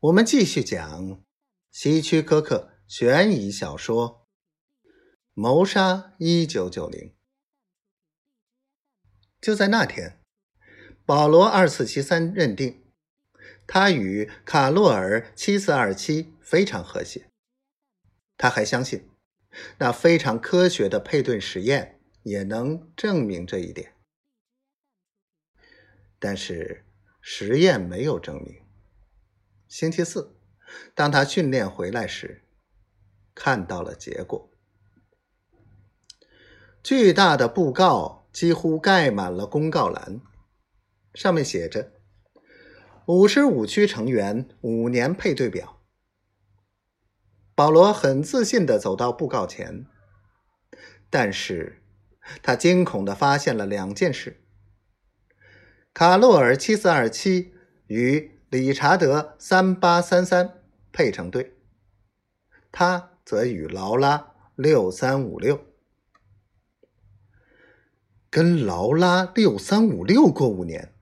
我们继续讲希区柯克悬疑小说《谋杀一九九零》。就在那天，保罗二四七三认定他与卡洛尔七四二七非常和谐。他还相信那非常科学的配对实验也能证明这一点。但是实验没有证明。星期四，当他训练回来时，看到了结果。巨大的布告几乎盖满了公告栏，上面写着：“五十五区成员五年配对表。”保罗很自信的走到布告前，但是他惊恐的发现了两件事：卡洛尔七四二七与。理查德三八三三配成对，他则与劳拉六三五六跟劳拉六三五六过五年。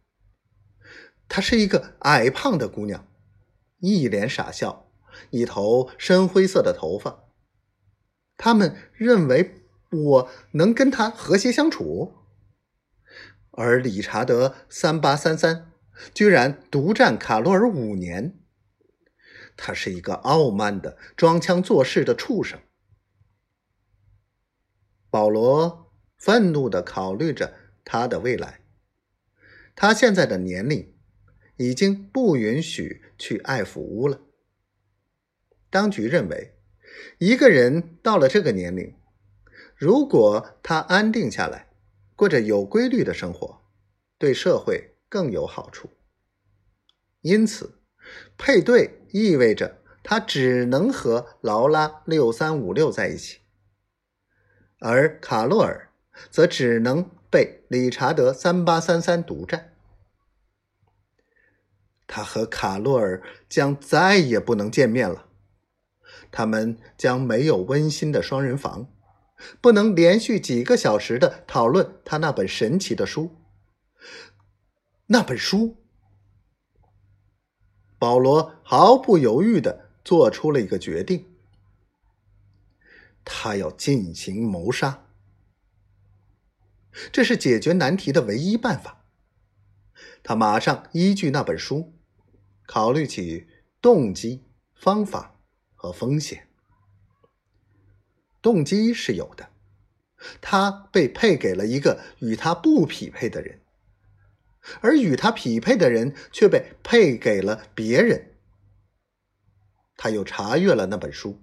她是一个矮胖的姑娘，一脸傻笑，一头深灰色的头发。他们认为我能跟她和谐相处，而理查德三八三三。居然独占卡洛尔五年，他是一个傲慢的、装腔作势的畜生。保罗愤怒的考虑着他的未来。他现在的年龄已经不允许去爱抚屋了。当局认为，一个人到了这个年龄，如果他安定下来，过着有规律的生活，对社会。更有好处，因此配对意味着他只能和劳拉六三五六在一起，而卡洛尔则只能被理查德三八三三独占。他和卡洛尔将再也不能见面了，他们将没有温馨的双人房，不能连续几个小时的讨论他那本神奇的书。那本书，保罗毫不犹豫的做出了一个决定：他要进行谋杀。这是解决难题的唯一办法。他马上依据那本书，考虑起动机、方法和风险。动机是有的，他被配给了一个与他不匹配的人。而与他匹配的人却被配给了别人。他又查阅了那本书，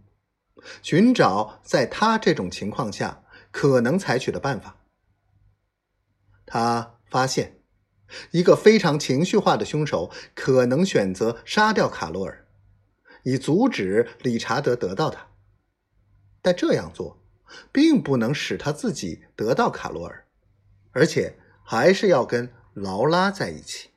寻找在他这种情况下可能采取的办法。他发现，一个非常情绪化的凶手可能选择杀掉卡罗尔，以阻止理查德得到他。但这样做，并不能使他自己得到卡罗尔，而且还是要跟。劳拉在一起。